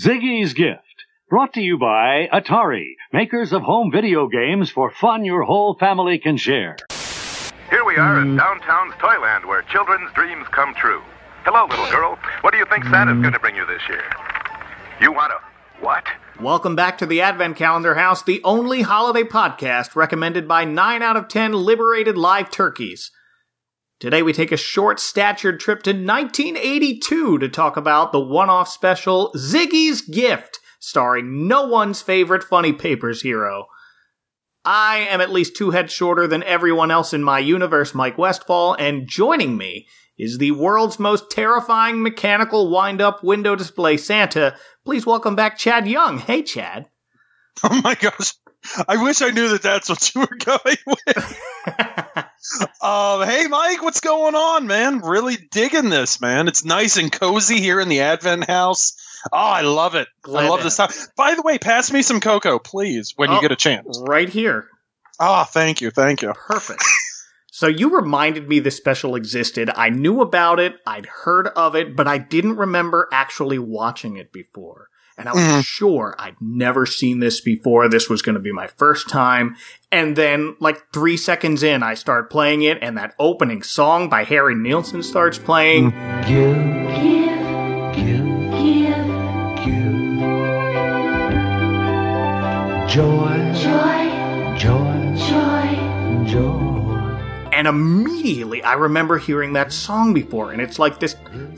Ziggy's Gift. Brought to you by Atari, makers of home video games for fun your whole family can share. Here we are in hmm. downtown's Toyland where children's dreams come true. Hello, little girl. What do you think Santa's hmm. going to bring you this year? You want to what? Welcome back to the Advent Calendar House, the only holiday podcast recommended by 9 out of 10 liberated live turkeys. Today we take a short statured trip to 1982 to talk about the one-off special Ziggy's Gift, starring no one's favorite funny papers hero. I am at least two heads shorter than everyone else in my universe, Mike Westfall, and joining me is the world's most terrifying mechanical wind-up window display Santa. Please welcome back Chad Young. Hey, Chad. Oh my gosh. I wish I knew that that's what you were going with. um, hey, Mike, what's going on, man? Really digging this, man. It's nice and cozy here in the Advent house. Oh, I love it. Glad I love this time. By the way, pass me some cocoa, please, when Oh. you get a chance. right here. Ah, thank you, thank you. Perfect. so you reminded me this special existed. I knew about it, I'd heard of it, but I didn't remember actually watching it before. And I was Mhm. sure I'd never seen this before. This was going to be my first time. And then, like three seconds in, I start playing it, and that opening song by Harry Nilsson starts playing. Give, give, give, give. Joy, Joy, joy, joy, joy. And immediately I remember hearing that song before, and it's like this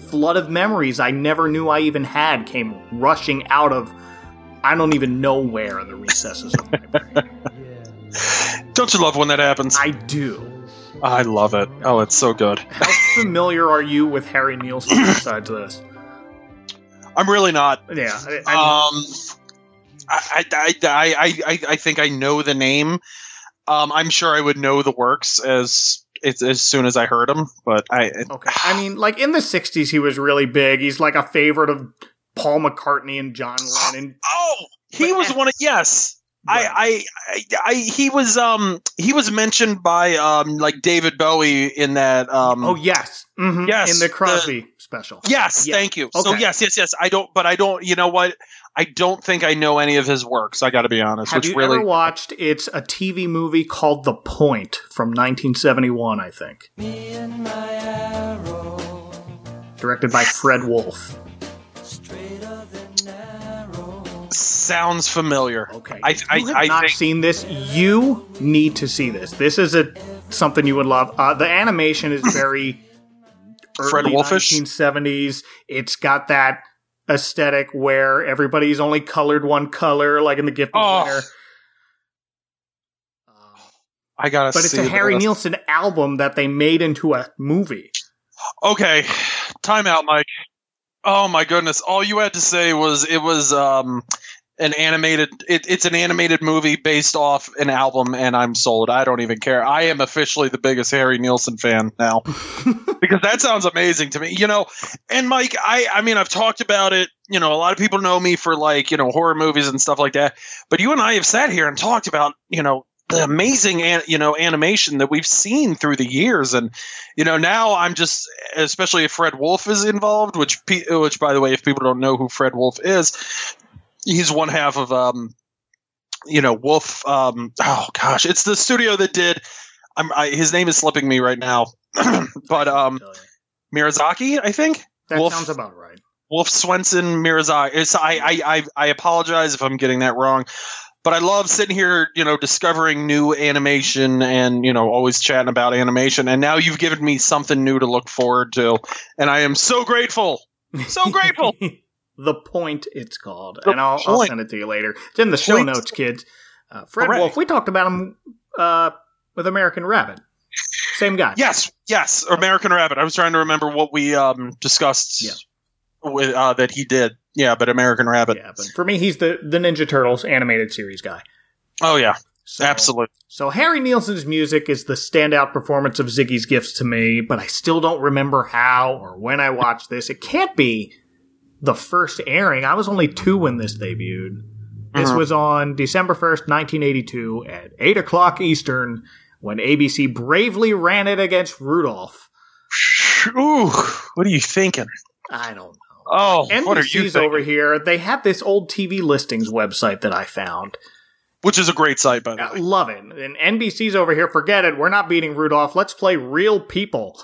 flood of memories I never knew I even had came rushing out of I don't even know where in the recesses of my brain. Don't you love when that happens? I do. I love it. Oh, it's so good. How familiar are you with Harry Nilsson besides this? I'm really not. Yeah. I, Um, I, I, I, I, I think I know the name. Um, I'm sure I would know the works as it's as soon as I heard him, but I okay. I mean, like in the 60s, he was really big. He's like a favorite of Paul McCartney and John Lennon. Oh, he was one of yes. Right. I, I, I, he was um he was mentioned by um like David Bowie in that um Oh, yes. mm-hmm. Yes, In the the- Crosby special. yes Yeah. thank you so yes yes yes I don't but I don't you know what I don't think I know any of his works I got to be honest Have which you really ever watched? It's a TV movie called The Point from 1971, I think. Directed by Fred Wolf. sounds familiar Okay. I If I, you have I not think seen this, you need to see this. This is a something you would love. Uh, the animation is very Fred early Wolfish? 1970s. It's got that aesthetic where everybody's only colored one color, like in the Gift of Oh, Winter. I gotta But it's a Harry this. Nilsson album that they made into a movie. Okay, time out, Mike. Oh my goodness! All you had to say was it was um an animated. It, it's an animated movie based off an album, and I'm sold. I don't even care. I am officially the biggest Harry Nilsson fan now because that sounds amazing to me. You know, and Mike, I I mean, I've talked about it. You know, a lot of people know me for like you know horror movies and stuff like that. But you and I have sat here and talked about you know the amazing you know animation that we've seen through the years and you know now i'm just especially if fred wolf is involved which pe- which by the way if people don't know who fred wolf is he's one half of um you know wolf um oh gosh it's the studio that did i'm I, his name is slipping me right now but um miyazaki i think That Wolf- sounds about right. Wolf Swenson Mirazaki. I, I, I apologize if I'm getting that wrong, but I love sitting here, you know, discovering new animation and, you know, always chatting about animation. And now you've given me something new to look forward to. And I am so grateful. So grateful. the point, it's called, The and I'll, I'll send it to you later. It's in the show Point. notes, kids. Uh, Fred. Wolf. We talked about him uh, with American Rabbit. Same guy. yes, yes. American Rabbit. I was trying to remember what we um, discussed Yeah. with, uh, that he did. Yeah, but American Rabbit. Yeah, but for me, he's the the Ninja Turtles animated series guy. Oh, yeah. So, Absolutely. So Harry Nilsson's music is the standout performance of Ziggy's Gifts to me, but I still don't remember how or when I watched this. It can't be the first airing. I was only two when this debuted. This Mhm. was on December 1st, 1982 at 8 o'clock Eastern when ABC bravely ran it against Rudolph. Ooh, what are you thinking? I don't know. Oh, what are you NBC's over here. They have this old TV listings website that I found. Which is a great site, by the I way. love it. And NBC's over here. Forget it. We're not beating Rudolph. Let's play Real People.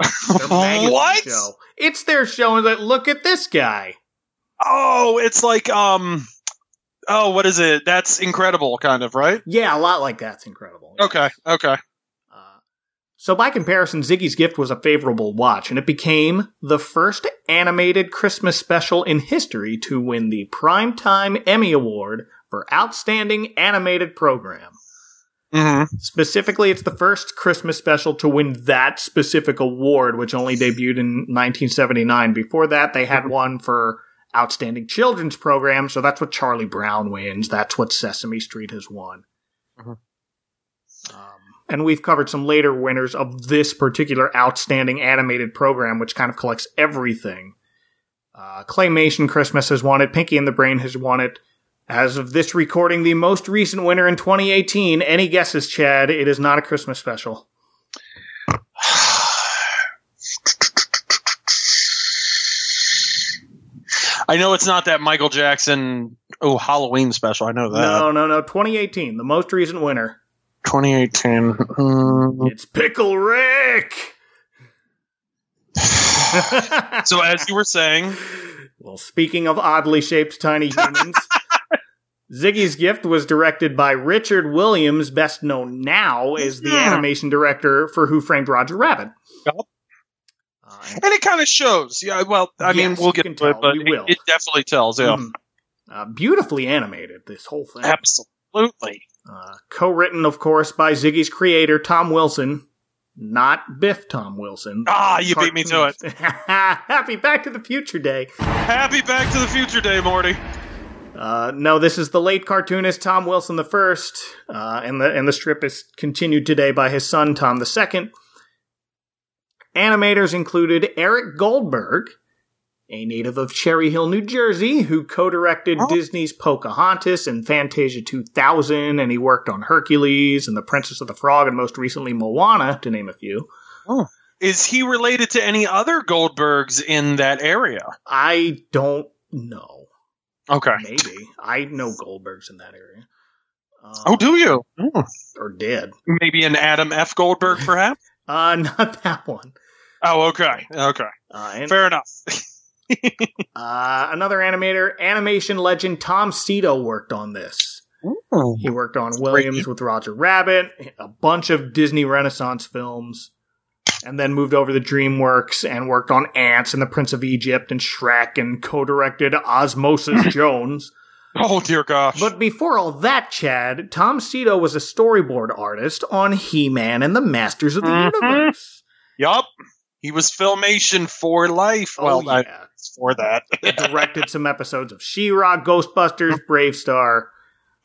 What? Show. It's their show. And that look at this guy. Oh, it's like um, oh, what is it? That's incredible, kind of, right? Yeah, a lot like that's incredible. Okay, okay. Uh, so, by comparison, Ziggy's Gift was a favorable watch, and it became the first animated Christmas special in history to win the Primetime Emmy Award for Outstanding Animated Program. Hmm Specifically, it's the first Christmas special to win that specific award, which only debuted in 1979. Before that, they had one for Outstanding Children's Program, so that's what Charlie Brown wins. That's what Sesame Street has won. Mhm. Um, and we've covered some later winners of this particular Outstanding Animated Program, which kind of collects everything. Uh, Claymation Christmas has won it. Pinky and the Brain has won it. As of this recording, the most recent winner in 2018. Any guesses, Chad? It is not a Christmas special. I know it's not that Michael Jackson oh Halloween special. I know that. No, no, no. 2018, the most recent winner. 2018. Mm. It's Pickle Rick. So as you were saying, well, speaking of oddly shaped tiny humans, Ziggy's Gift was directed by Richard Williams, best known now as the Yeah. animation director for Who Framed Roger Rabbit. Yep. Uh, and it kind of shows. Yeah, well, I mean, we'll get can to it, but it, will. it definitely tells. Yeah, mhm. Uh, beautifully animated, this whole thing. absolutely. Uh, co-written, of course, by Ziggy's creator Tom Wilson, not Biff Tom Wilson. Ah, you beat me to it. Happy Back to the Future Day. Happy Back to the Future Day, Morty. Uh, no, this is the late cartoonist Tom Wilson the first, uh, and the and the strip is continued today by his son Tom the second. Animators included Eric Goldberg, a native of Cherry Hill, New Jersey, who co-directed Oh. Disney's Pocahontas and Fantasia 2000, and he worked on Hercules and The Princess of the Frog, and most recently Moana, to name a few. Oh. Is he related to any other Goldbergs in that area? I don't know. Okay. Maybe I know Goldbergs in that area. Um, Oh, do you? Hmm. or did? Maybe an Adam F. Goldberg, perhaps? Uh, not that one. oh, okay. Okay. Uh, and, Fair enough. uh, another animator, animation legend Tom Sito worked on this. He worked on Williams with Roger Rabbit, a bunch of Disney Renaissance films, and then moved over to DreamWorks and worked on Ants and The Prince of Egypt and Shrek and co-directed Osmosis Jones. Oh, dear gosh. But before all that, Chad, Tom Sito was a storyboard artist on He-Man and the Masters of the Mhm. Universe. yup. He was Filmation for life. well, oh, I- yeah. for that. directed some episodes of She-Ra, Ghostbusters, BraveStarr,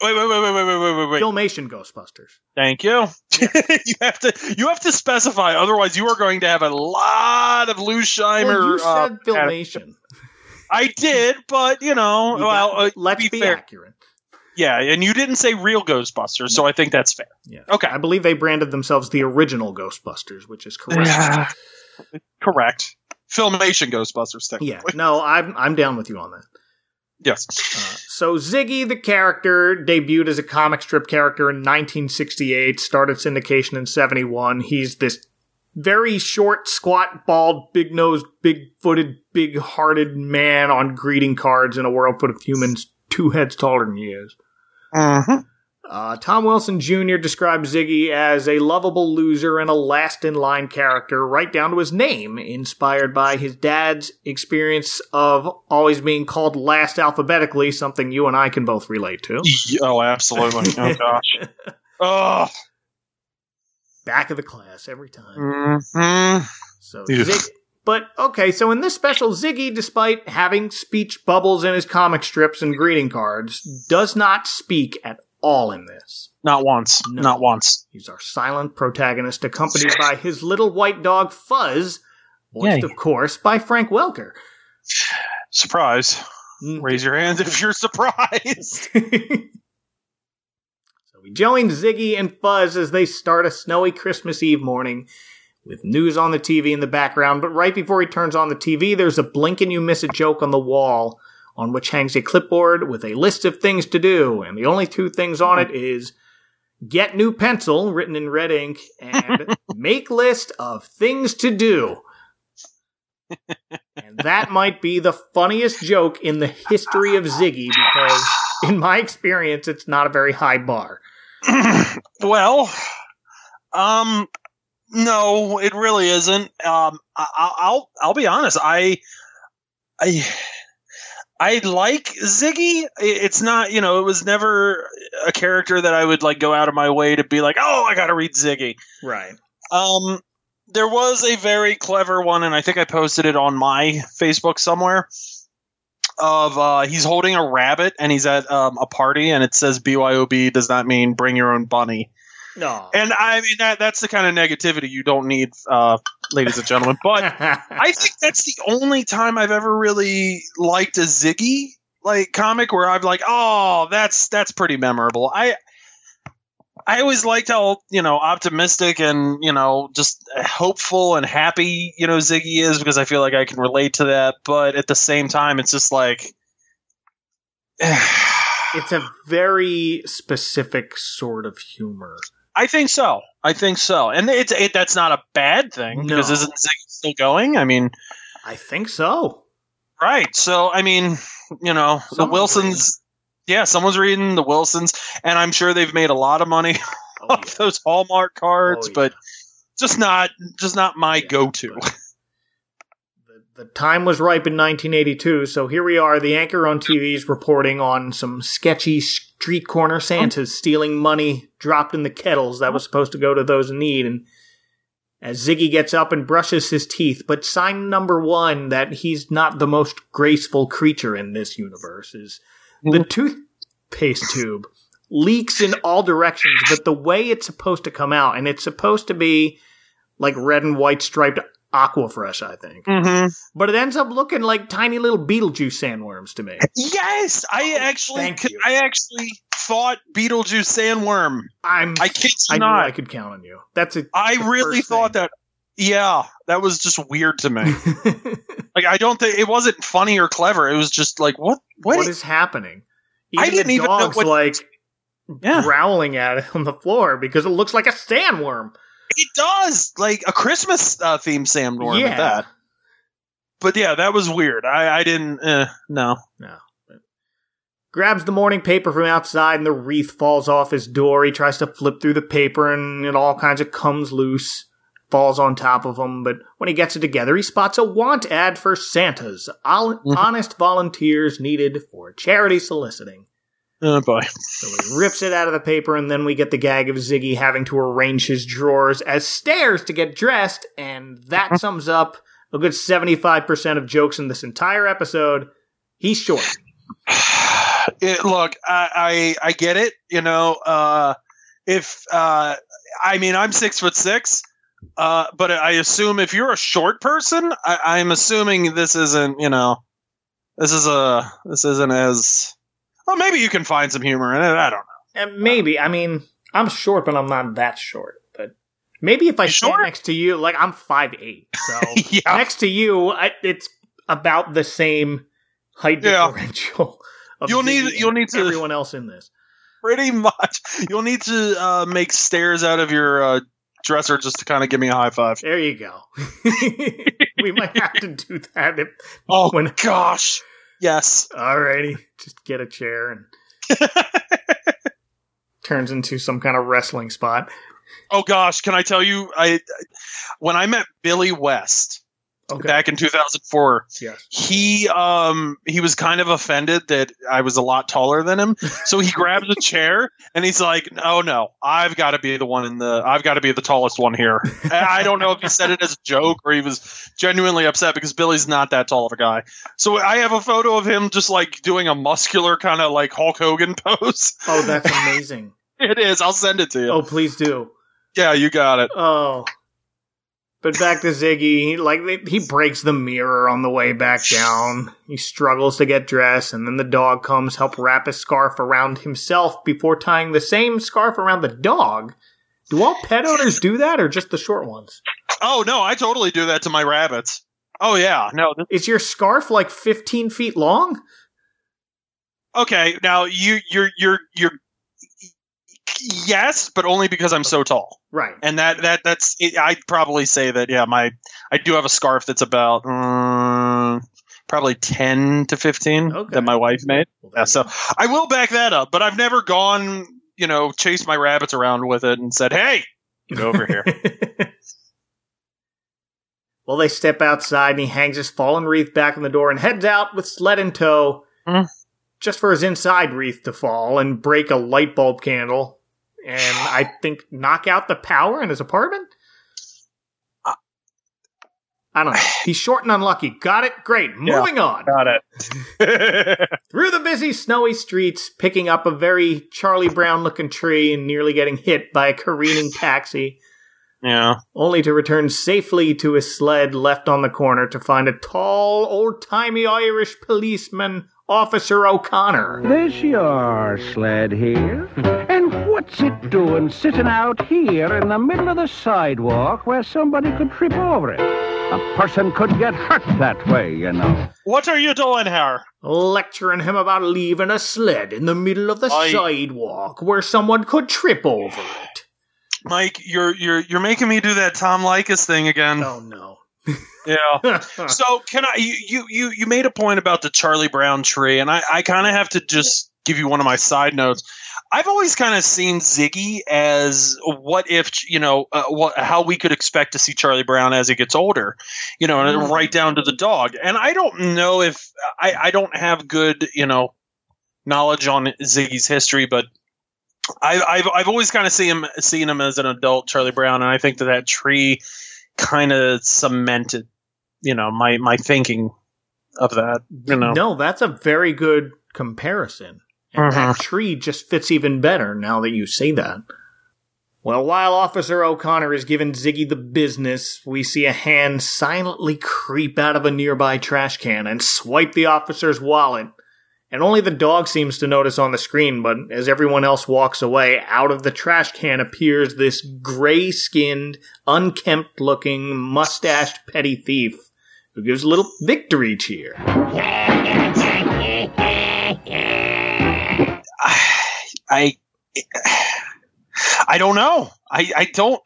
Wait, wait, wait, wait, wait, wait, wait, wait. Filmation Ghostbusters. Thank you. Yes. you have to you have to specify, otherwise you are going to have a lot of Lou Scheimer. Well, you said uh, filmation. I did, but you know, you well, got, uh, let's be, be accurate. Yeah, and you didn't say real Ghostbusters, so I think that's fair. Yeah. Okay. I believe they branded themselves the original Ghostbusters, which is correct. Yeah. correct. Filmation Ghostbusters. Yeah. No, I'm I'm down with you on that. Yes. Uh, so Ziggy, the character, debuted as a comic strip character in 1968, started syndication in 71. He's this very short, squat, bald, big-nosed, big-footed, big-hearted man on greeting cards in a world full of humans two heads taller than he is. Mm-hmm. Uh, Tom Wilson Jr. described Ziggy as a lovable loser and a last in line character, right down to his name, inspired by his dad's experience of always being called last alphabetically, something you and I can both relate to. Oh, absolutely. Oh gosh. Oh. Back of the class every time. Mm-hmm. So Zig- but okay, so in this special, Ziggy, despite having speech bubbles in his comic strips and greeting cards, does not speak at all in this. Not once. No. Not once. He's our silent protagonist, accompanied by his little white dog Fuzz, voiced, Yay. of course, by Frank Welker. Surprise. Mm. Raise your hands if you're surprised. so we join Ziggy and Fuzz as they start a snowy Christmas Eve morning with news on the TV in the background. But right before he turns on the TV, there's a blink and you miss a joke on the wall on which hangs a clipboard with a list of things to do. And the only two things on it is get new pencil written in red ink and make list of things to do. and that might be the funniest joke in the history of Ziggy because, in my experience, it's not a very high bar. well, um, no, it really isn't. Um, I, I- I'll I'll be honest. I I I like Ziggy. It's not, you know, it was never a character that I would like go out of my way to be like, oh, I got to read Ziggy. Right. Um, there was a very clever one, and I think I posted it on my Facebook somewhere. Of uh, he's holding a rabbit, and he's at um, a party, and it says BYOB does not mean bring your own bunny. No. And I mean that that's the kind of negativity you don't need, uh, ladies and gentlemen. But I think that's the only time I've ever really liked a Ziggy like comic where I'm like, oh, that's that's pretty memorable. I I always liked how you know optimistic and you know just hopeful and happy you know Ziggy is because I feel like I can relate to that. But at the same time, it's just like. it's a very specific sort of humor. I think so. I think so, and it's it, that's not a bad thing because No. isn't Ziggy still going? I mean, I think so. Right. So I mean, you know, the Someone's Wilsons. Yeah, someone's reading the Wilsons, and I'm sure they've made a lot of money Oh, off those Hallmark cards, Oh, yeah. but just not just not my Yeah, go-to. but- The, time was ripe in 1982, so here we are. The anchor on TV is reporting on some sketchy street corner Santas oh. stealing money dropped in the kettles that was supposed to go to those in need. And as Ziggy gets up and brushes his teeth, but sign number one that he's not the most graceful creature in this universe is the mm-hmm. toothpaste tube leaks in all directions, but the way it's supposed to come out, and it's supposed to be like red and white striped aquafresh, I think. hmm But it ends up looking like tiny little Beetlejuice sandworms to me. Yes, I actually, Oh, thank you. I actually thought Beetlejuice sandworm. I'm I kid I you knew not. I could count on you. That's a I the really thought thing. that. Yeah, that was just weird to me. like I don't think it wasn't funny or clever. It was just like what what, what is happening? I didn't the even know dog's what- like Yeah. growling at it on the floor because it looks like a sandworm. It does like a Christmas uh, theme sandworm yeah. at that. But yeah, that was weird. I, I didn't. Uh, no. No. Grabs the morning paper from outside and the wreath falls off his door. He tries to flip through the paper and it all kinds of comes loose, falls on top of him. But when he gets it together, he spots a want ad for Santas, Hon- honest volunteers needed for charity soliciting. Oh boy. So he rips it out of the paper, and then we get the gag of Ziggy having to arrange his drawers as stairs to get dressed, and that sums up a good 75% of jokes in this entire episode. He's short. It, look, I, I I get it. You know, uh, if uh, I mean I'm six foot six, uh, but I assume if you're a short person, I, I'm assuming this isn't. You know, this is a this isn't as. Well, maybe you can find some humor in it. I don't know. And maybe, I mean, I'm short, but I'm not that short. But maybe if I You stand short? next to you, like I'm five eight, so Yeah. next to you, I, it's about the same height Yeah. differential. Of You'll need- you'll need to- everyone else in this. Pretty much. You'll need to uh, make stairs out of your uh, dresser just to kind of give me a high five. There you go. we might have to do that. If, Oh when gosh. Yes. alrighty, just get a chair and turns into some kind of wrestling spot. Oh gosh, can I tell you? I when I met Billy West Okay. back in 2004, yes. he um he was kind of offended that I was a lot taller than him. So he grabs a chair and he's like, "Oh no, I've got to be the one in the I've got to be the tallest one here." I don't know if he said it as a joke or he was genuinely upset because Billy's not that tall of a guy. So I have a photo of him just like doing a muscular kind of like Hulk Hogan pose. Oh, that's amazing. It is. I'll send it to you. oh, please do. Yeah, you got it. Oh. But back to Ziggy, he, like they- he breaks the mirror on the way back down. He struggles to get dressed, and then the dog comes help wrap a scarf around himself before tying the same scarf around the dog. Do all pet owners do that, or just the short ones? Oh no, I totally do that to my rabbits. Oh yeah, no. This, Is your scarf like 15 feet long? okay, now you you're you're you're yes, but only because I'm so tall. Right. and that that that's it, I'd probably say that yeah my I do have a scarf that's about mm, probably ten to fifteen Okay. that my wife made. Well, Yeah, so I will back that up, but I've never gone you know chased my rabbits around with it and said hey get over here. well, they step outside and he hangs his fallen wreath back on the door and heads out with sled in tow, Hmm. just for his inside wreath to fall and break a light bulb candle, and I think knock out the power in his apartment. Uh, I don't know. He's short and unlucky. Got it? Great. Yeah. Moving on. Got it. Through the busy, snowy streets, picking up a very Charlie Brown looking tree and nearly getting hit by a careening taxi, yeah. only to return safely to his sled left on the corner to find a tall, old timey Irish policeman, Officer O'Connor. This your sled here? And what's it doing sitting out here in the middle of the sidewalk where somebody could trip over it? A person could get hurt that way, you know. What are you doing here? Lecturing him about leaving a sled in the middle of the I- sidewalk where someone could trip over it. Mike, you're you're you're making me do that Tom Likas thing again. Oh no. Yeah. so can I? You, you you made a point about the Charlie Brown tree, and I I kind of have to just give you one of my side notes. I've always kind of seen Ziggy as what if you know uh, what how we could expect to see Charlie Brown as he gets older, you know, and Mm. right down to the dog. And I don't know if I I don't have good you know knowledge on Ziggy's history, but I, I've I've always kind of seen him seen him as an adult Charlie Brown, and I think that that tree kind of cemented, you know, my my thinking of that. You know, No, that's a very good comparison. And that mm-hmm. tree just fits even better now that you say that. Well, while Officer O'Connor is giving Ziggy the business, we see a hand silently creep out of a nearby trash can and swipe the officer's wallet. And only the dog seems to notice on the screen, but as everyone else walks away, out of the trash can appears this gray skinned, unkempt looking, mustached petty thief who gives a little victory cheer. I I don't know. I I don't.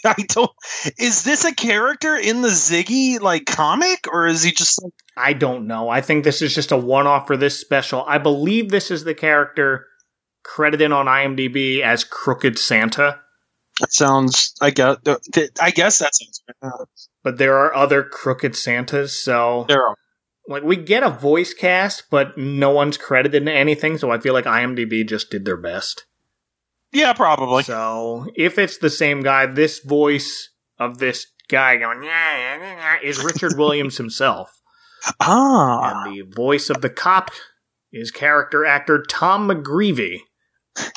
I don't. Is this a character in the Ziggy like comic, or is he just? Like, I don't know. I think this is just a one off for this special. I believe this is the character credited on IMDb as Crooked Santa, that sounds. I guess. Uh, I guess that sounds. Uh, but there are other Crooked Santas, so There are. like we get a voice cast, but no one's credited in anything, so I feel like IMDb just did their best. Yeah, probably. So if it's the same guy, this voice of this guy going yeah, yeah, yeah, yeah, is Richard Williams himself. Ah, And the voice of the cop is character actor Tom McGreevey.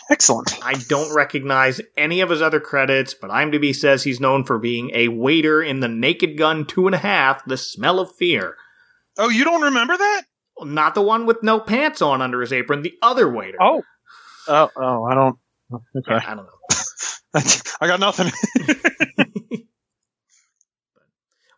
excellent. I don't recognize any of his other credits, but IMDb says he's known for being a waiter in the Naked Gun Two and a Half, The Smell of Fear. Oh, you don't remember that? Not the one with no pants on under his apron, the other waiter. Oh. Oh, oh, I don't. Okay. I don't know. I got nothing.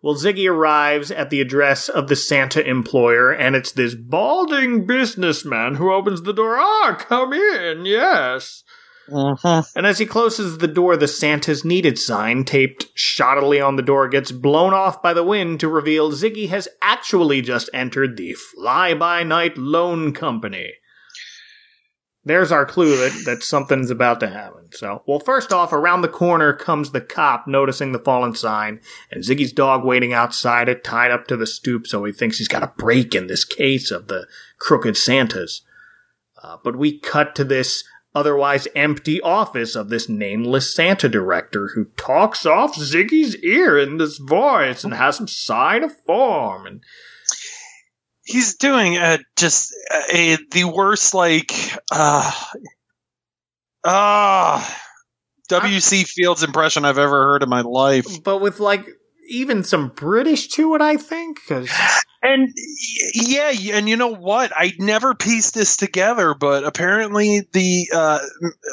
Well, Ziggy arrives at the address of the Santa employer, and it's this balding businessman who opens the door. Ah, come in, yes. Mhm. And as he closes the door, the Santa's Needed sign, taped shoddily on the door, gets blown off by the wind to reveal Ziggy has actually just entered the Fly By Night Loan Company. There's our clue that, that something's about to happen. So, well, first off, around the corner comes the cop noticing the fallen sign, and Ziggy's dog waiting outside it, tied up to the stoop, so he thinks he's got a break in this case of the crooked Santas. Uh, but we cut to this otherwise empty office of this nameless Santa director who talks off Ziggy's ear in this voice and has him sign a form. And He's doing a just a, the worst like uh uh WC Fields impression I've ever heard in my life. but with like even some British to it, I think. 'cause- And yeah, and you know what? I never pieced this together, but apparently the uh,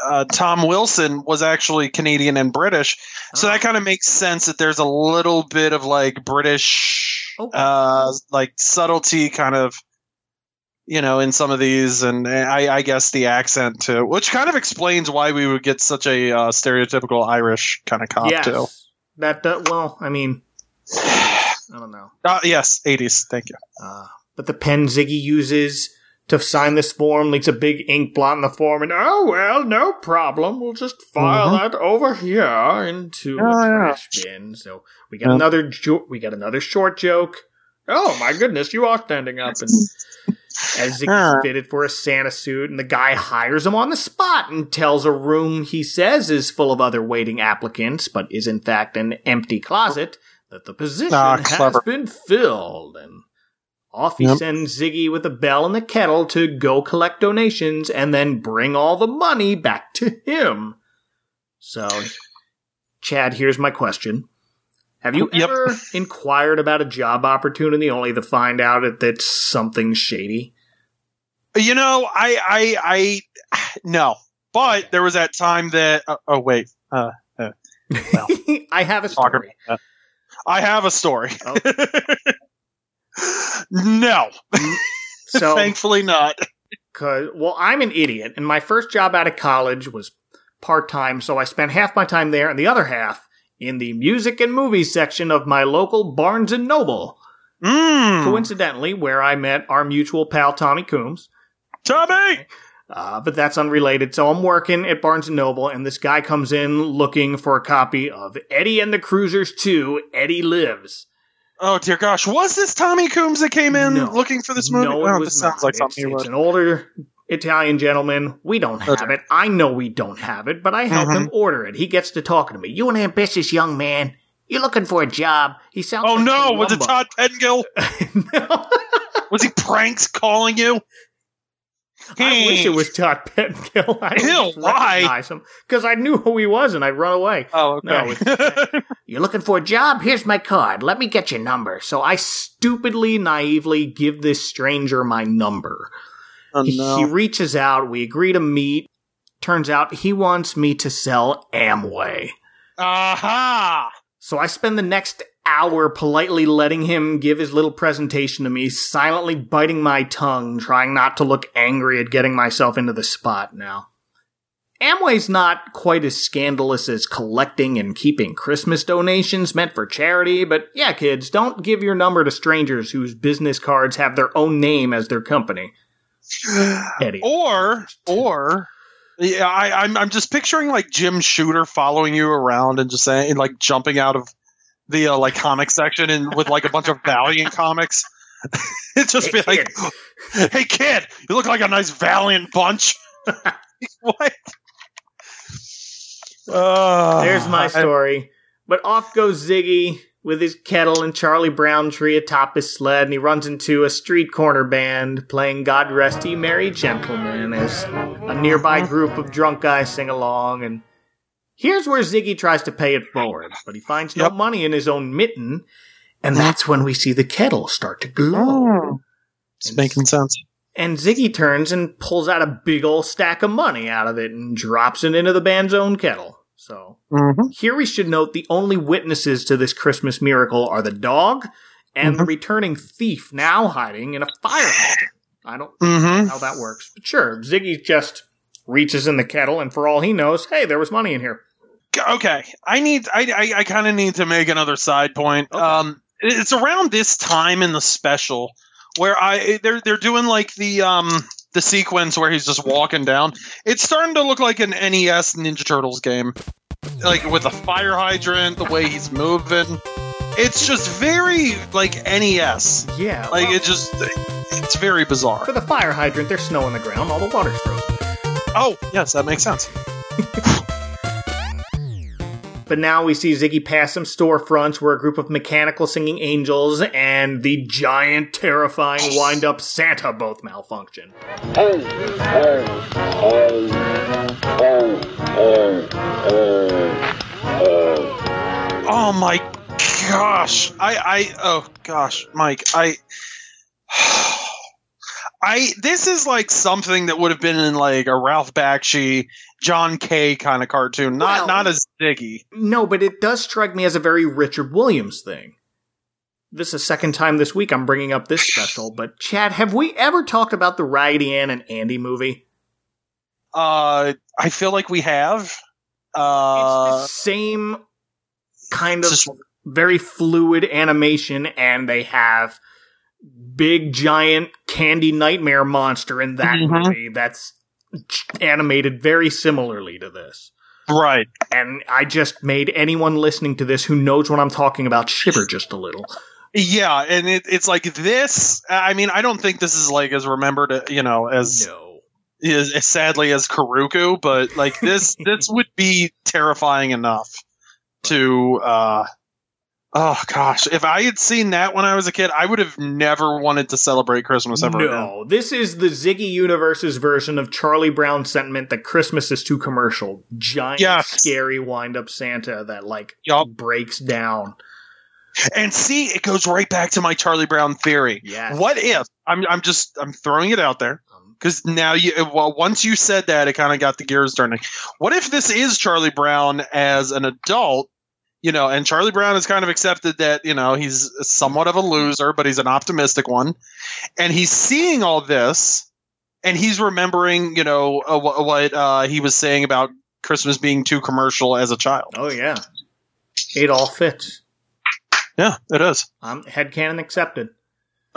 uh, Tom Wilson was actually Canadian and British, so that kind of makes sense that there's a little bit of like British, uh, like subtlety, kind of, you know, in some of these, and I, I guess the accent too, which kind of explains why we would get such a uh, stereotypical Irish kind of cop yes. too. That uh, well, I mean, I don't know. Uh, yes, 80s. Thank you. Uh, but the pen Ziggy uses to sign this form leaks a big ink blot in the form, and oh well, no problem. We'll just file Mhm. that over here into Oh, a yeah. trash bin. So we got Yeah. another jo- we got another short joke. Oh my goodness, you are standing up and. As Ziggy's Ah. fitted for a Santa suit, and the guy hires him on the spot and tells a room he says is full of other waiting applicants, but is in fact an empty closet, that the position Ah, has been filled. And off he Yep. sends Ziggy with a bell and the kettle to go collect donations and then bring all the money back to him. So, Chad, here's my question. Have you Yep. ever inquired about a job opportunity only to find out that that's something shady? You know, I, I, I, no. But there was that time that. Uh, oh wait, uh, well, I have a story. about that. I have a story. Oh. no, So, thankfully not. Cause, well, I'm an idiot, and my first job out of college was part time, so I spent half my time there and the other half in the music and movies section of my local Barnes and Noble. Mm. Coincidentally, where I met our mutual pal Tommy Coombs. Tommy. Uh, but that's unrelated. So I'm working at Barnes and Noble, and this guy comes in looking for a copy of Eddie and the Cruisers 2, Eddie Lives. Oh dear gosh, was this Tommy Coombs that came in No. looking for this movie? No, it oh, was this sounds not. like something it's, it's an older Italian gentleman. We don't have Okay. it. I know we don't have it, but I help Mhm. him order it. He gets to talking to me. You an ambitious young man. You're looking for a job? He sounds. Oh like no, was it Todd Pettengill? no. Was he pranks calling you? I wish it was Todd Pettengill. I don't why? because I knew who he was and I'd run away. Oh, No, okay. You're looking for a job? Here's my card. Let me get your number. So I stupidly, naively give this stranger my number. oh He- no. He reaches out. We agree to meet. Turns out he wants me to sell Amway. Aha! So I spend the next hour politely letting him give his little presentation to me, silently biting my tongue, trying not to look angry at getting myself into the spot now. Amway's not quite as scandalous as collecting and keeping Christmas donations meant for charity, but yeah, kids, don't give your number to strangers whose business cards have their own name as their company. Eddie. Or, or, yeah, I, I'm I'm just picturing like Jim Shooter following you around and just saying like jumping out of the uh, like comic section and with like a bunch of Valiant comics. It'd just Hey, be like, "Hey kid, you look like a nice Valiant bunch." what? Uh, There's my I- story. But off goes Ziggy with his kettle and Charlie Brown tree atop his sled, and he runs into a street corner band playing God Rest Ye Merry Gentlemen as a nearby group of drunk guys sing along. And here's where Ziggy tries to pay it forward, but he finds no money in his own mitten, and that's when we see the kettle start to glow. It's making sense. And Ziggy turns and pulls out a big old stack of money out of it and drops it into the band's own kettle. So Mm-hmm. here we should note the only witnesses to this Christmas miracle are the dog and the returning thief now hiding in a fire hydrant. I don't know Mm-hmm. how that works, but sure, Ziggy just reaches in the kettle, and for all he knows, hey, there was money in here. Okay. I need i i, I kind of need to make another side point. Okay. um it's around this time in the special where i they're they're doing like the um the sequence where he's just walking down. It's starting to look like an nes ninja turtles game. Like with a fire hydrant the way he's moving. It's just very like nes Yeah, like well, it just it's very bizarre. For the fire hydrant, there's snow on the ground, all the water's frozen. oh yes that makes sense But now we see Ziggy pass some storefronts where a group of mechanical singing angels and the giant, terrifying wind up Santa both malfunction. Oh my gosh! I I oh gosh, Mike, I. I this is like something that would have been in like a Ralph Bakshi, John K kind of cartoon, not Well- not as Ziggy. No, but it does strike me as a very Richard Williams thing. This is the second time this week I'm bringing up this special, but Chad, have we ever talked about the Raggedy Ann and Andy movie? Uh, I feel like we have. it's Uh, the same kind of just- very fluid animation, and they have big giant candy nightmare monster in that Mhm. movie that's animated very similarly to this. right. And I just made anyone listening to this who knows what I'm talking about shiver just a little. Yeah, and it, it's like this. I mean, I don't think this is like as remembered, you know, as No. as, as sadly as Karuku, but like this, this would be terrifying enough to. uh Oh gosh, if I had seen that when I was a kid, I would have never wanted to celebrate Christmas ever again. No, this is the Ziggy Universe's version of Charlie Brown's sentiment that Christmas is too commercial. Giant, Yes. scary wind-up Santa that like Yup. breaks down. And see, it goes right back to my Charlie Brown theory. Yes. What if I'm I'm just I'm throwing it out there Um, because now you well once you said that it kind of got the gears turning. What if this is Charlie Brown as an adult? You know, and Charlie Brown has kind of accepted that you know he's somewhat of a loser, but he's an optimistic one, and he's seeing all this, and he's remembering you know uh, wh- what uh, he was saying about Christmas being too commercial as a child. Oh yeah, it all fits. Yeah, it is. Um, headcanon accepted.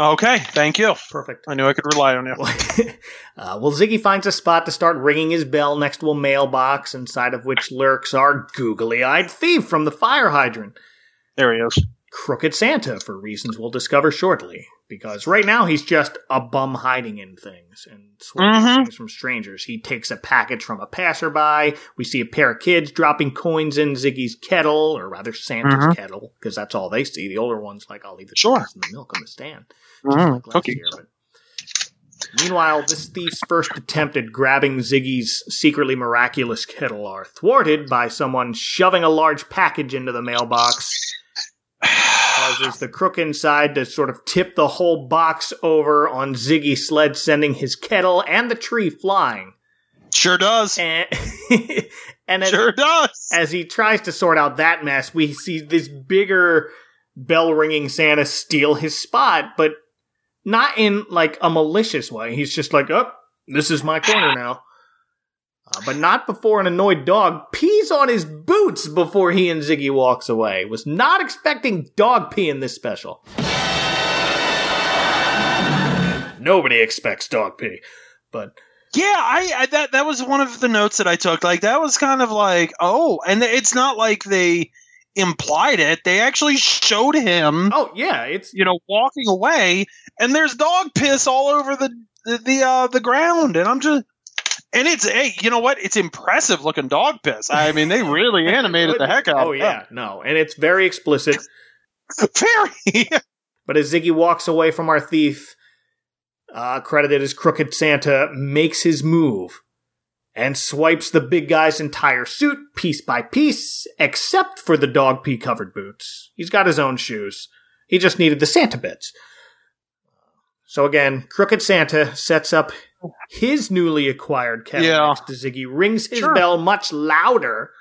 Okay, thank you. Perfect. I knew I could rely on you. uh, well, Ziggy finds a spot to start ringing his bell next to a mailbox, inside of which lurks our googly-eyed thief from the fire hydrant. There he is. Crooked Santa for reasons we'll discover shortly. Because right now he's just a bum hiding in things and swiping Mhm. things from strangers. He takes a package from a passerby. We see a pair of kids dropping coins in Ziggy's kettle, or rather Santa's Mhm. kettle, because that's all they see. The older ones like, I'll leave the Sure. and the milk on the stand. Mm, Like year, Meanwhile, this thief's first attempt at grabbing Ziggy's secretly miraculous kettle are thwarted by someone shoving a large package into the mailbox causes the crook inside to sort of tip the whole box over on Ziggy's sled, sending his kettle and the tree flying. Sure does. And, and as, Sure does. as he tries to sort out that mess, we see this bigger bell ringing Santa steal his spot, but not in like a malicious way. He's just like, oh, this is my corner now. Uh, but not before an annoyed dog pees on his boots before he and Ziggy walks away. Was not expecting dog pee in this special. Nobody expects dog pee, but Yeah, I, I that that was one of the notes that I took. Like that was kind of like, oh, and it's not like they implied it. They actually showed him, oh yeah, it's you know, walking away, and there's dog piss all over the the the, uh, the ground, and I'm just. And it's hey, you know what? It's impressive looking dog piss. I mean, they really animated the heck out. Of it. Oh yeah, no, and it's very explicit. very. But as Ziggy walks away from our thief, uh, credited as Crooked Santa, makes his move and swipes the big guy's entire suit piece by piece, except for the dog pee covered boots. He's got his own shoes. He just needed the Santa bits. So again, Crooked Santa sets up his newly acquired kettle Yeah. next to Ziggy, rings his Sure. bell much louder,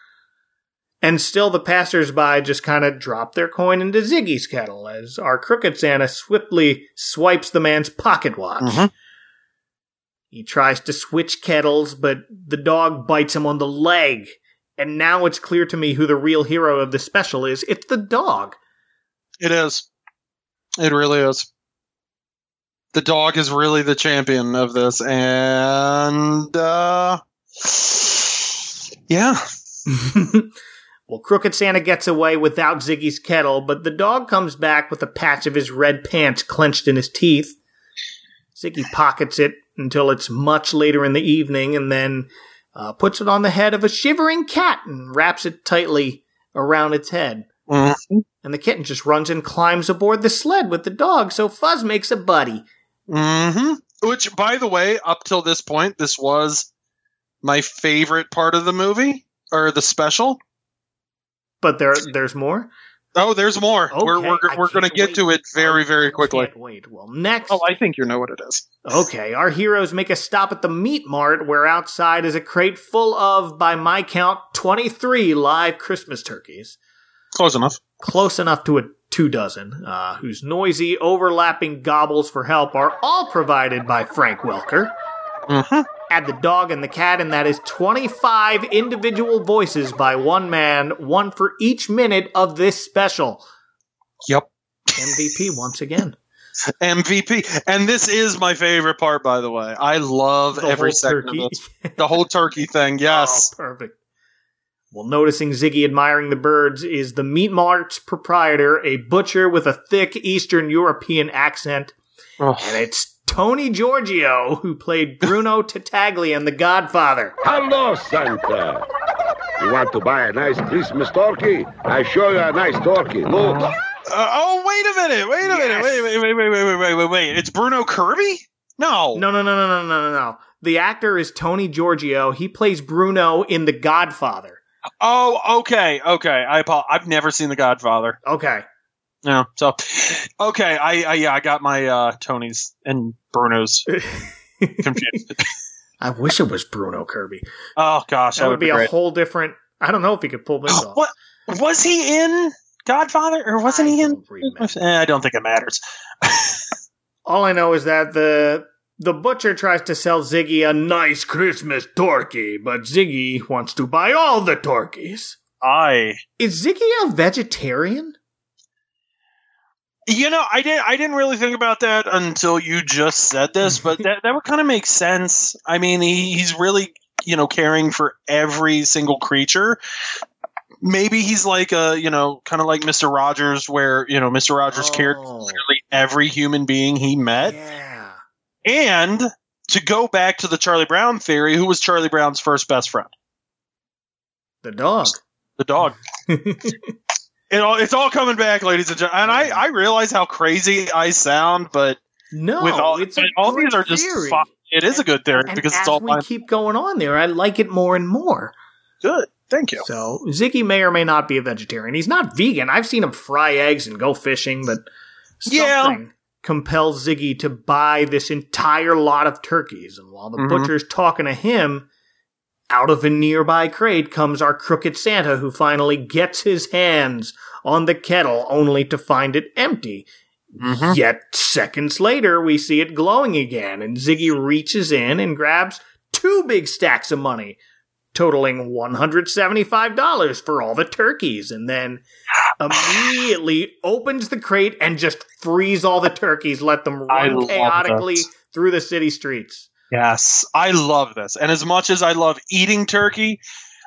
and still the passersby just kind of drop their coin into Ziggy's kettle as our Crooked Santa swiftly swipes the man's pocket watch. Mhm. He tries to switch kettles, but the dog bites him on the leg. And now it's clear to me who the real hero of the special is. It's the dog. It is. It really is. The dog is really the champion of this, and uh, yeah, well, Crooked Santa gets away without Ziggy's kettle, but the dog comes back with a patch of his red pants clenched in his teeth. Ziggy pockets it until it's much later in the evening and then uh, puts it on the head of a shivering cat and wraps it tightly around its head. Mhm. And the kitten just runs and climbs aboard the sled with the dog, so Fuzz makes a buddy. Hmm Which, by the way, up till this point, this was my favorite part of the movie or the special. But there, there's more. Oh, there's more. we're we're, we're going to get to it very very quickly. Can't wait. Well, next. Oh, I think you know what it is. Okay, our heroes make a stop at the meat mart where outside is a crate full of, by my count, 23 live Christmas turkeys. Close enough. Close enough to a two dozen, uh, whose noisy, overlapping gobbles for help are all provided by Frank Welker. hmm Add the dog and the cat, and that is 25 individual voices by one man, one for each minute of this special. Yep. MVP once again. MVP. And this is my favorite part, by the way. I love The every second turkey. of it. The whole turkey thing. Yes. Oh, perfect. Well, noticing Ziggy admiring the birds is the Meat Mart's proprietor, a butcher with a thick Eastern European accent. Oh. And it's Tony Giorgio who played Bruno Tattaglia in The Godfather. Hello, Santa. You want to buy a nice Christmas turkey? I show you a nice turkey. Look. Uh, oh, wait a minute. Wait a yes. minute. Wait, wait, wait, wait, wait, wait, wait, wait. It's Bruno Kirby? No. No, no, no, no, no, no, no. The actor is Tony Giorgio. He plays Bruno in The Godfather. Oh, okay, okay. I apo- I've never seen The Godfather. Okay. No, so okay. I, I yeah, I got my uh, Tony's and Bruno's confused. I wish it was Bruno Kirby. oh gosh, That that, would be, be a whole different. I don't know if he could pull this off. what was he in Godfather or wasn't I he in? don't. Eh, I don't think it matters. All I know is that the the butcher tries to sell Ziggy a nice Christmas turkey, but Ziggy wants to buy all the turkeys. I Is Ziggy a vegetarian? You know, I didn't. I didn't really think about that until you just said this, but that that would kind of make sense. I mean, he, he's really, you know, caring for every single creature. Maybe he's like a, you know, kind of like Mister Rogers, where you know Mister Rogers cared oh. for Oh. every human being he met. Yeah. And to go back to the Charlie Brown theory, who was Charlie Brown's first best friend? The dog. The dog. It all, it's all coming back, ladies and gentlemen. And I, I realize how crazy I sound, but no, with all, it's all these are just theory. fine. It is a good theory And because as it's all we fine. keep going on there, I like it more and more. good. Thank you. So Ziggy may or may not be a vegetarian. He's not vegan. I've seen him fry eggs and go fishing, but Yeah. Compels Ziggy to buy this entire lot of turkeys. And while the Mhm. butcher's talking to him, out of a nearby crate comes our crooked Santa, who finally gets his hands on the kettle, only to find it empty. Mhm. Yet seconds later, we see it glowing again, and Ziggy reaches in and grabs two big stacks of money, totaling $175 for all the turkeys, and then immediately opens the crate and just frees all the turkeys, let them run chaotically this. through the city streets. Yes, I love this. And as much as I love eating turkey,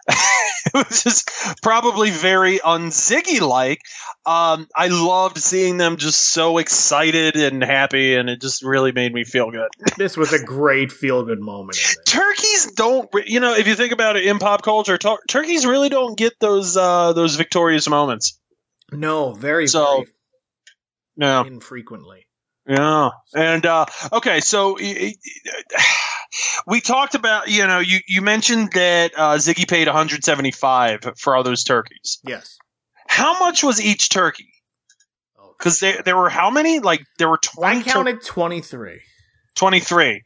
it was just probably very unziggy like. Um, I loved seeing them just so excited and happy, and it just really made me feel good. This was a great feel good moment. Turkeys don't, you know, if you think about it in pop culture, tur- turkeys really don't get those uh, those victorious moments. No, very, So- No. infrequently. Yeah, and uh, okay, so we talked about you know you you mentioned that uh, Ziggy paid 175 for all those turkeys. Yes. How much was each turkey? Oh, Because there there were how many? Like there were 20 I counted 23. 23.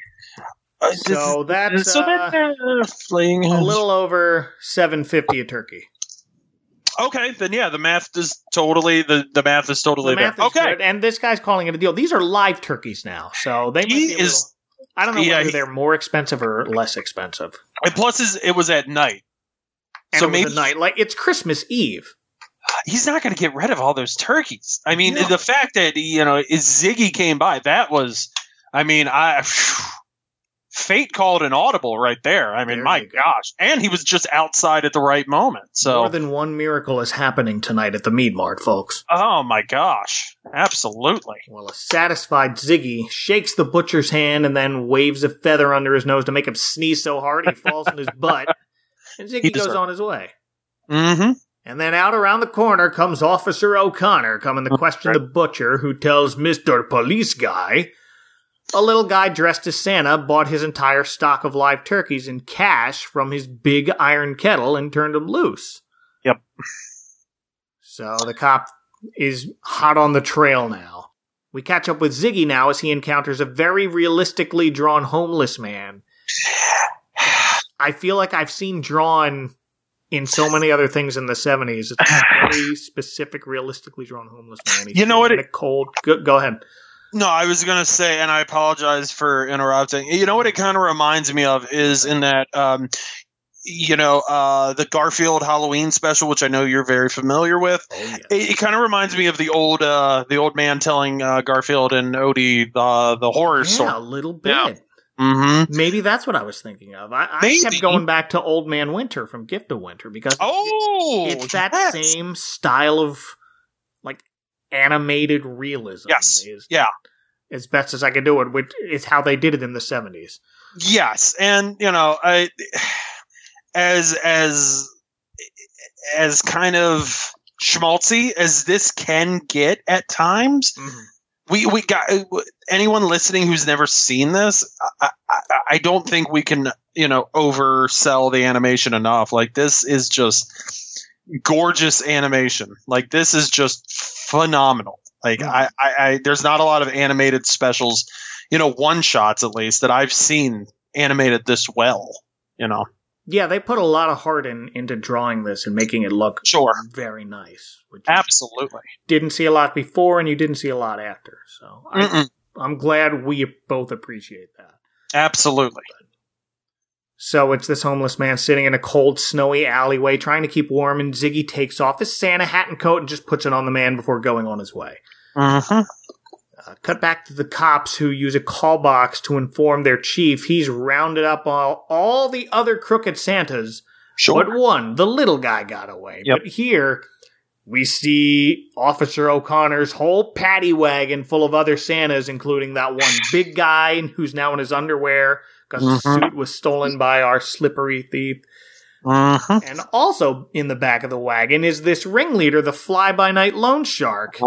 Uh, So that's so uh, that's uh, a little over 750 a turkey. Okay, then yeah, the math is totally the the math is totally The math there. is Okay, good, and this guy's calling it a deal. These are live turkeys now, so they he is. I don't know yeah, whether he- they're more expensive or less expensive. And plus, is it was at night, And so it was maybe night like it's Christmas Eve. he's not going to get rid of all those turkeys. I mean, No. the fact that you know Ziggy came by, that was, I mean, I fate called an audible right there. I mean, There my gosh, and he was just outside at the right moment. So, More than one miracle is happening tonight at the Meat Mart, folks. oh my gosh, absolutely. Well, a satisfied Ziggy shakes the butcher's hand and then waves a feather under his nose to make him sneeze so hard he falls on his butt. And Ziggy goes on his way. Mm-hmm. And then out around the corner comes Officer O'Connor coming to question the butcher, who tells Mr. Police Guy a little guy dressed as Santa bought his entire stock of live turkeys in cash from his big iron kettle and turned them loose. Yep. So the cop is hot on the trail now. We catch up with Ziggy now as he encounters a very realistically drawn homeless man. I feel like I've seen drawn in so many other things in the 70s. It's a very specific, realistically drawn homeless man. He's You know what a cold. Go, go ahead. No, I was gonna say, and I apologize for interrupting. You know what it kind of reminds me of is in that, um, you know, uh, the Garfield Halloween special, which I know you're very familiar with. Oh, yeah. It, it kind of reminds me of the old, uh, the old man telling uh, Garfield and Odie the the horror Yeah, a little bit. Yeah. Mm-hmm. Maybe that's what I was thinking of. I, I kept going back to Old Man Winter from Gift of Winter because Oh, it's that yes. same style of like animated realism. Yes. Is Yeah. As best as I can do it, which is how they did it in the seventies. Yes, and you know, I as as as kind of schmaltzy as this can get at times, mm-hmm. we we got anyone listening who's never seen this. I, I, I don't think we can you know oversell the animation enough. Like this is just gorgeous animation. Like this is just phenomenal. Like I, I, I there's not a lot of animated specials, you know, one shots at least that I've seen animated this well. You know, Yeah, they put a lot of heart in into drawing this and making it look sure, very nice. Which absolutely. didn't see a lot before, and you didn't see a lot after. So I, I'm glad we both appreciate that. Absolutely. So it's this homeless man sitting in a cold, snowy alleyway trying to keep warm, and Ziggy takes off his Santa hat and coat and just puts it on the man before going on his way. hmm Uh, cut back to the cops who use a call box to inform their chief he's rounded up all, all the other crooked Santas, Sure. but one, the little guy, got away. Yep. But here, we see Officer O'Connor's whole paddy wagon full of other Santas, including that one big guy who's now in his underwear because his Mhm. suit was stolen by our slippery thief. Hmm And also in the back of the wagon is this ringleader, the fly by night loan shark,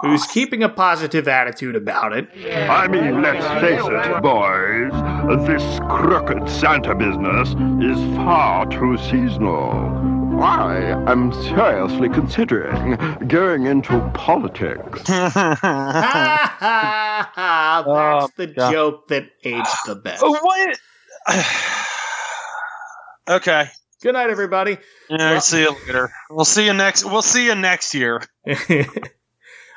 who's keeping a positive attitude about it. I mean, let's face it, boys. This crooked Santa business is far too seasonal. I am seriously considering going into politics. ha ha ha! That's Oh, the God. joke that aged the best. what? okay. Good night, everybody. Yeah, Well- see you later. We'll see you next. We'll see you next year.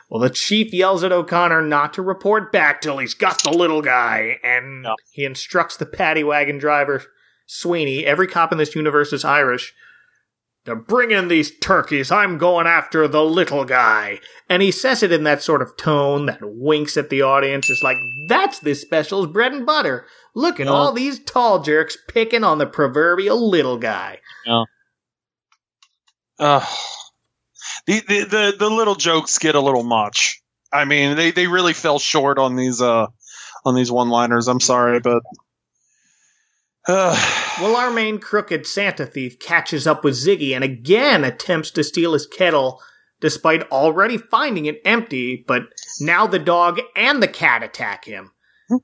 well, the chief yells at O'Connor not to report back till he's got the little guy, and Yeah. he instructs the paddy wagon driver, Sweeney, every cop in this universe is Irish, to bring in these turkeys. I'm going after the little guy. And he says it in that sort of tone that winks at the audience. It's like, that's this special's bread and butter. Look at Yeah. all these tall jerks picking on the proverbial little guy. Uh, the, the the the little jokes get a little much. I mean, they, they really fell short on these uh on these one liners. I'm sorry, but Well, our main crooked Santa thief catches up with Ziggy and again attempts to steal his kettle, despite already finding it empty, but now the dog and the cat attack him. Hmm.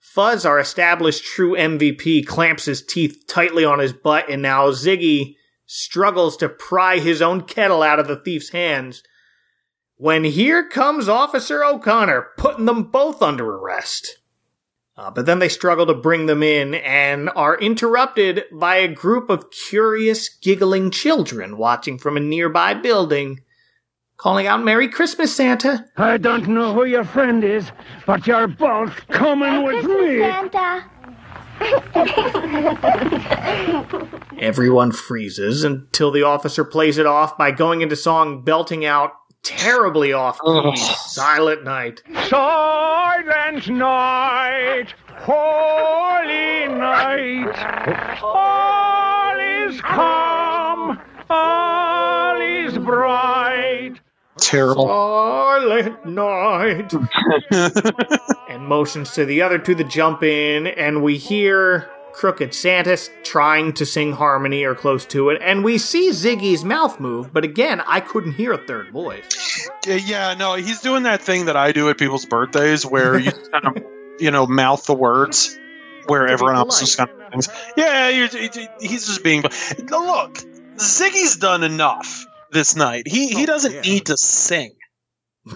Fuzz, our established true MVP, clamps his teeth tightly on his butt, and now Ziggy struggles to pry his own kettle out of the thief's hands. When here comes Officer O'Connor, putting them both under arrest. Uh, but then they struggle to bring them in and are interrupted by a group of curious, giggling children watching from a nearby building, calling out Merry Christmas, Santa. I don't know who your friend is, but you're both coming with me. Santa. Everyone freezes until the officer plays it off by going into song belting out terribly off key, Silent Night. Silent night, holy night, all is calm, all is bright. terrible. Silent Night. and motions to the other two to jump in, and we hear Crooked Santa trying to sing harmony or close to it, and we see Ziggy's mouth move, but again, I couldn't hear a third voice. Yeah, no, he's doing that thing that I do at people's birthdays, where you kind of, you know, mouth the words, where everyone else just kind of things. Yeah, he's just being. Look, Ziggy's done enough this night. He he Oh, doesn't yeah. need to sing.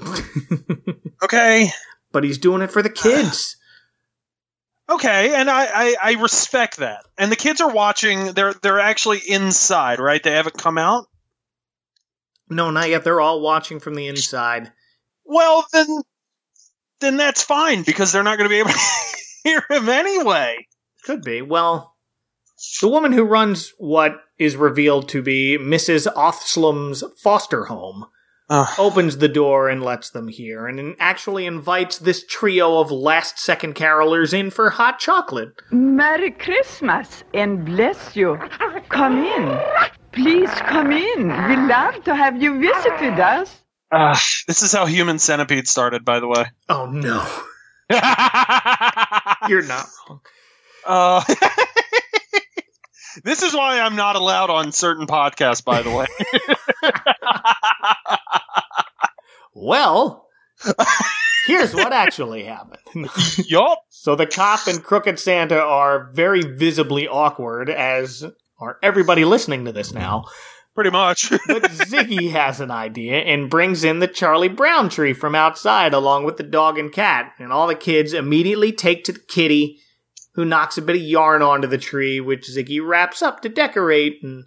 Okay. but he's doing it for the uh, kids. Okay, and I, I, I respect that. And the kids are watching. They're they're actually inside, right? They haven't come out. No, not yet. They're all watching from the inside. Well, then then that's fine because they're not going to be able to hear him anyway. Could be. Well, the woman who runs what is revealed to be Mrs. Othslum's foster home Ugh. opens the door and lets them hear, and actually invites this trio of last second carolers in for hot chocolate. Merry Christmas and bless you. Come in. Please come in. We love to have you visit with us. Ah, this is how Human Centipede started, by the way. Oh no, you're not wrong. Uh, this is why I'm not allowed on certain podcasts, by the way. Well, here's what actually happened. yup. So the cop and Crooked Santa are very visibly awkward, as are everybody listening to this now. Pretty much. But Ziggy has an idea and brings in the Charlie Brown tree from outside along with the dog and cat. And all the kids immediately take to the kitty, who knocks a bit of yarn onto the tree, which Ziggy wraps up to decorate. And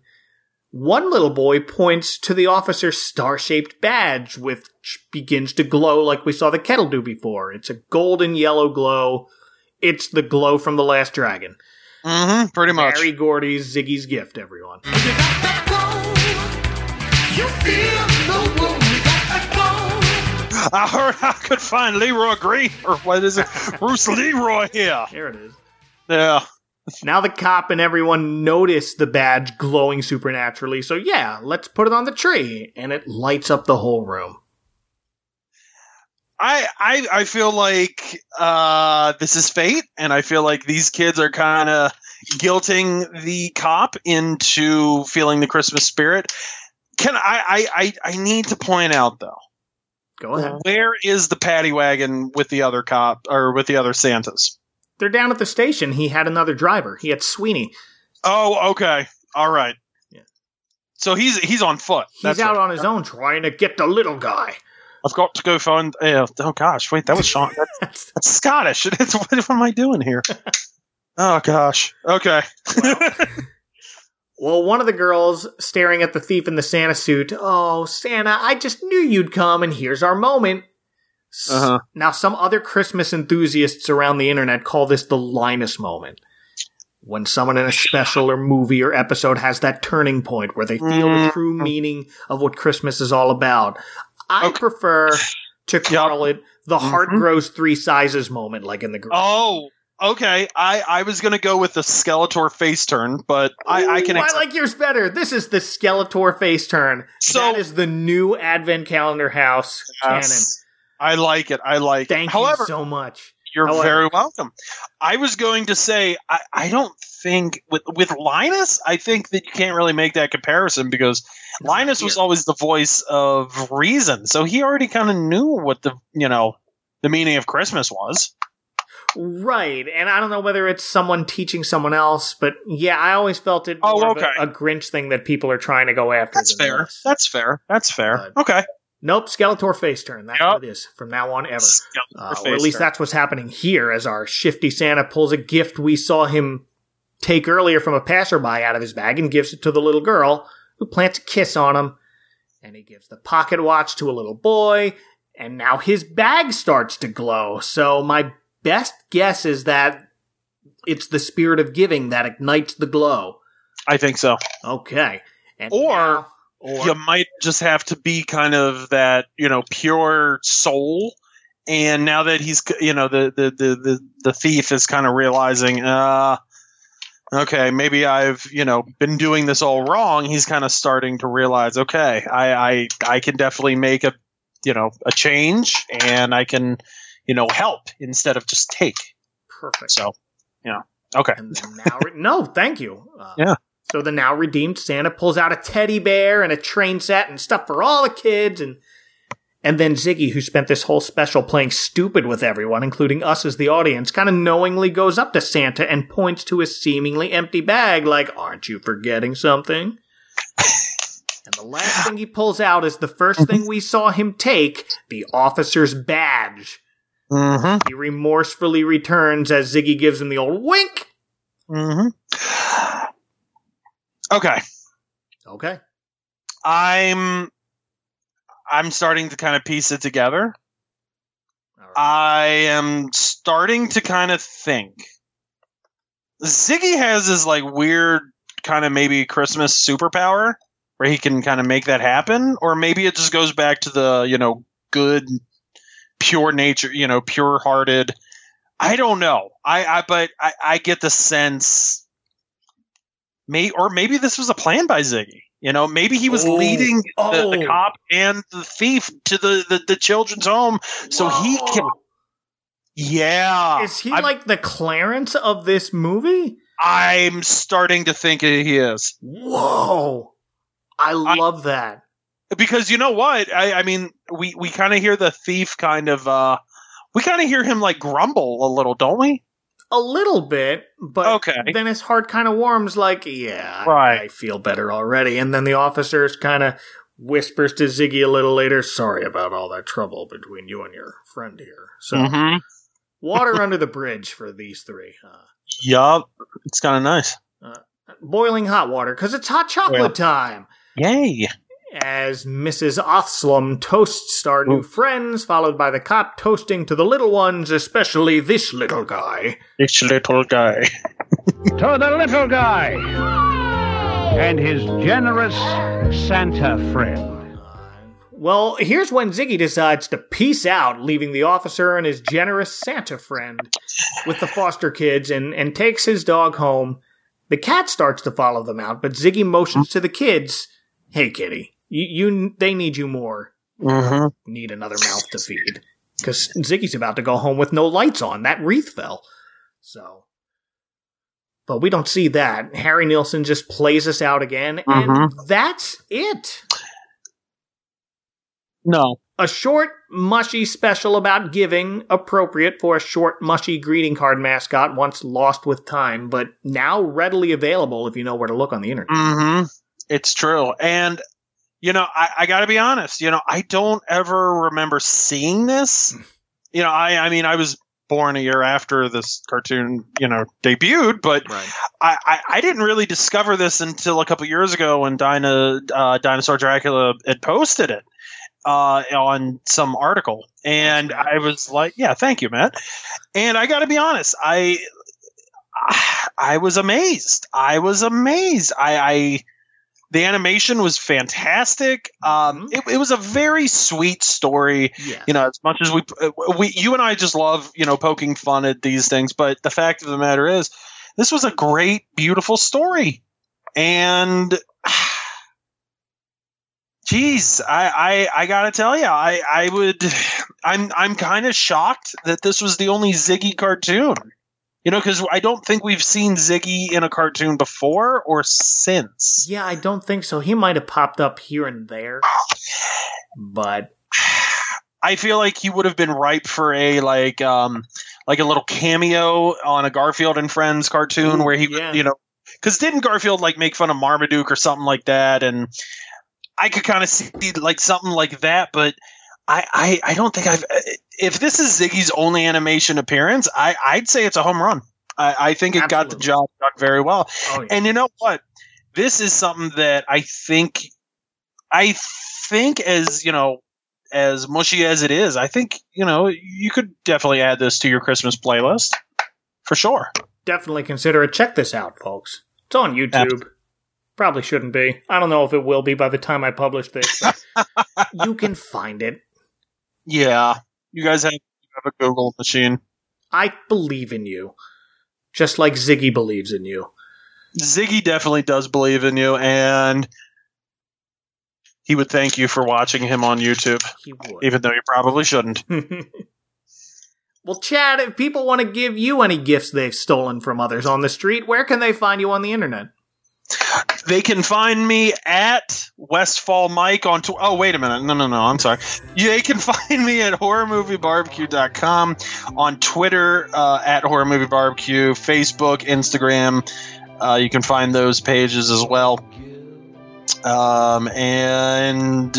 one little boy points to the officer's star shaped badge, which begins to glow like we saw the kettle do before. It's a golden yellow glow. It's the glow from The Last Dragon. Mm-hmm, pretty much. Berry Gordy's Ziggy's gift, everyone. I heard I could find Leroy Green, or what is it? Bruce Leroy here. There it is. Yeah. Now the cop and everyone notice the badge glowing supernaturally, so yeah, let's put it on the tree, and it lights up the whole room. I, I I feel like uh, this is fate, and I feel like these kids are kind of guilting the cop into feeling the Christmas spirit. Can I, I I I need to point out though, Go ahead. where is the paddy wagon with the other cop or with the other Santas? They're down at the station. He had another driver. He had Sweeney. Oh, okay, all right. Yeah. So he's he's on foot. He's That's out right. on his own trying to get the little guy. I've got to go find. Uh, oh gosh, wait, that was Sean. That's, That's- that's Scottish. It's, what, what am I doing here? Oh gosh. Okay. well, one of the girls staring at the thief in the Santa suit. Oh, Santa, I just knew you'd come, and here's our moment. Uh-huh. Now, some other Christmas enthusiasts around the internet call this the Linus moment. When someone in a special or movie or episode has that turning point where they feel the Mm. true meaning of what Christmas is all about. I Okay. prefer to call it the heart Mhm. grows three sizes moment, like in the group. oh, okay. I I was gonna go with the Skeletor face turn, but I I can. Ooh, I like yours better. This is the Skeletor face turn. So- that is the new Advent calendar house Yes. I like it. I like. canon. it. Thank However, you so much. you're however- very welcome. I was going to say I I don't think with with Linus I think that you can't really make that comparison because Linus was always the voice of reason, so he already kind of knew what the you know the meaning of Christmas was. Right, and I don't know whether it's someone teaching someone else, but yeah, I always felt it Oh, more of okay. a, a Grinch thing that people are trying to go after. That's fair. this. That's fair. That's fair. But- okay. Nope, Skeletor face turn. That's Yep. what it is from now on ever. Uh, or at least turn. that's what's happening here as our shifty Santa pulls a gift we saw him take earlier from a passerby out of his bag and gives it to the little girl, who plants a kiss on him. And he gives the pocket watch to a little boy, and now his bag starts to glow. So my best guess is that it's the spirit of giving that ignites the glow. I think so. Okay. And Or- now- or you might just have to be kind of that you know pure soul and now that he's you know the the the the, the thief is kind of realizing uh okay maybe i've you know been doing this all wrong he's kind of starting to realize okay i i i can definitely make a you know a change and i can you know help instead of just take perfect. so yeah okay And now, no, thank you. Uh, Yeah. So the now redeemed Santa pulls out a teddy bear and a train set and stuff for all the kids, and and then Ziggy, who spent this whole special playing stupid with everyone, including us as the audience, kind of knowingly goes up to Santa and points to his seemingly empty bag, like, "Aren't you forgetting something?" And the last thing he pulls out is the first thing we saw him take the officer's badge. Mm-hmm. He remorsefully returns as Ziggy gives him the old wink. Mm-hmm. Okay. Okay. I'm I'm starting to kind of piece it together. Right. I am starting to kind of think. Ziggy has this like weird kind of maybe Christmas superpower where he can kind of make that happen, or maybe it just goes back to the you know good, pure nature, you know, pure hearted. I don't know. I, I but I, I get the sense, may or maybe this was a plan by Ziggy. You know, maybe he was Oh, leading the, the oh. cop and the thief to the, the, the children's home so he can. Yeah, Is he I'm, like the Clarence of this movie? I'm starting to think he is Whoa. I love that. because you know what? I, I mean, we we kind of hear the thief kind of. uh We kind of hear him like grumble a little, don't we? A little bit, but Okay. then his heart kind of warms like, yeah, I- Right. I feel better already. And then the officers kind of whispers to Ziggy a little later, sorry about all that trouble between you and your friend here. So, Mm-hmm. water under the bridge for these three. Uh, Yup, it's kind of nice. boiling hot water, because it's hot chocolate Well. time. Yay! As Mrs. Othslum toasts our new friends, followed by the cop toasting to the little ones, especially this little guy. This little guy. To the little guy and his generous Santa friend. Well, here's when Ziggy decides to peace out, leaving the officer and his generous Santa friend with the foster kids and, and takes his dog home. The cat starts to follow them out, but Ziggy motions to the kids, Hey, kitty, you, you they need you more. Mm-hmm. Need another mouth to feed. Because Ziggy's about to go home with no lights on. That wreath fell. So. But we don't see that. Harry Nilsson just plays us out again, and that's it. No. A short, mushy special about giving, appropriate for a short, mushy greeting card mascot once lost with time, but now readily available if you know where to look on the internet. Mm-hmm. It's true. And, you know, I, I got to be honest, you know, I don't ever remember seeing this. You know, I, I mean, I was born a year after this cartoon, you know, debuted, but Right. I, I, I didn't really discover this until a couple years ago when Dinah, uh, Dinosaur Dracula had posted it uh, on some article. And I was like, yeah, thank you, Matt. And I got to be honest, I I was amazed. I was amazed. I, I the animation was fantastic. Um, it, it was a very sweet story. Yeah. You know, as much as we we you and I just love you know poking fun at these things, but the fact of the matter is, this was a great, beautiful story, and. Geez, I, I, I gotta tell you, I, I would, I'm, I'm kind of shocked that this was the only Ziggy cartoon. You know, because I don't think we've seen Ziggy in a cartoon before or since. Yeah, I don't think so. He might have popped up here and there. But I feel like he would have been ripe for a like, um, like a little cameo on a Garfield and Friends cartoon Ooh, where he, yeah. you know, because didn't Garfield like make fun of Marmaduke or something like that? And I could kind of see like something like that, but I, I, I don't think I've. If this is Ziggy's only animation appearance, I, I'd say it's a home run. I, I think it got the job done very well. oh yeah. And you know what? This is something that I think, I think as you know, as mushy as it is, I think you know you could definitely add this to your Christmas playlist for sure. definitely consider it. Check this out, folks. It's on YouTube. Probably shouldn't be. I don't know if it will be by the time I publish this. You can find it. Yeah, you guys have, you have a Google machine. I believe in you. Just like Ziggy believes in you. Ziggy definitely does believe in you, and he would thank you for watching him on YouTube, He would. even though you probably shouldn't. well, Chad, if people want to give you any gifts they've stolen from others on the street, where can they find you on the internet? They can find me at Westfall Mike on. Tw- oh, wait a minute. No, no, no. I'm sorry. They can find me at horrormoviebarbecue.com, on Twitter uh, at horrormoviebarbecue, Facebook, Instagram. Uh, you can find those pages as well. Um, and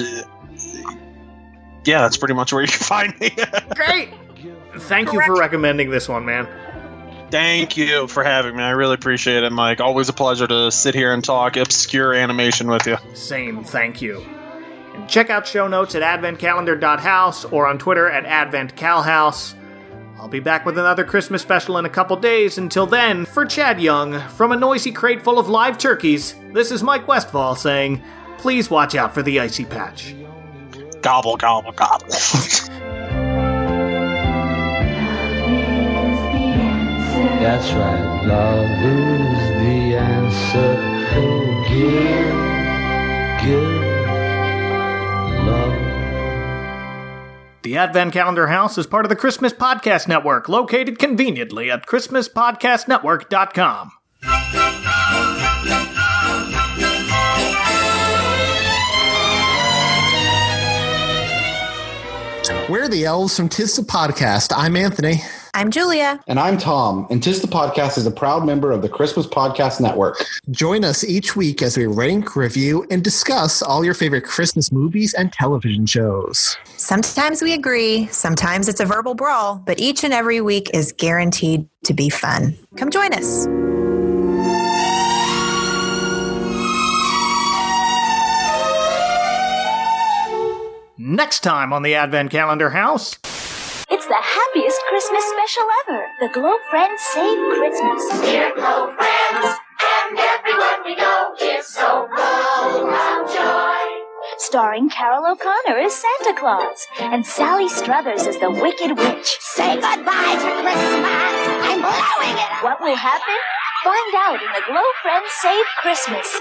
yeah, that's pretty much where you can find me. Great. Thank you for recommending this one, man. Thank you for having me. I really appreciate it, Mike. Always a pleasure to sit here and talk obscure animation with you. Same, thank you. And check out show notes at adventcalendar.house or on Twitter at adventcalhouse. I'll be back with another Christmas special in a couple days. Until then, for Chad Young, from a noisy crate full of live turkeys, this is Mike Westfall saying, please watch out for the icy patch. Gobble, gobble, gobble. That's right. Love is the answer. Oh, give, give love. The Advent Calendar House is part of the Christmas Podcast Network, located conveniently at ChristmasPodcastNetwork.com. We're the elves from Tis the Podcast. I'm Anthony. I'm Julia. And I'm Tom, and Tis the Podcast is a proud member of the Christmas Podcast Network. Join us each week as we rank, review, and discuss all your favorite Christmas movies and television shows. Sometimes we agree, sometimes it's a verbal brawl, but each and every week is guaranteed to be fun. Come join us. Next time on the Advent Calendar House. It's the happiest Christmas special ever. The Glo Friends Save Christmas. Dear Glo Friends, and everyone we know is so full of joy. Starring Carroll O'Connor as Santa Claus and Sally Struthers as the Wicked Witch. Say goodbye to Christmas. I'm blowing it up. What will happen? Find out in the Glo Friends Save Christmas.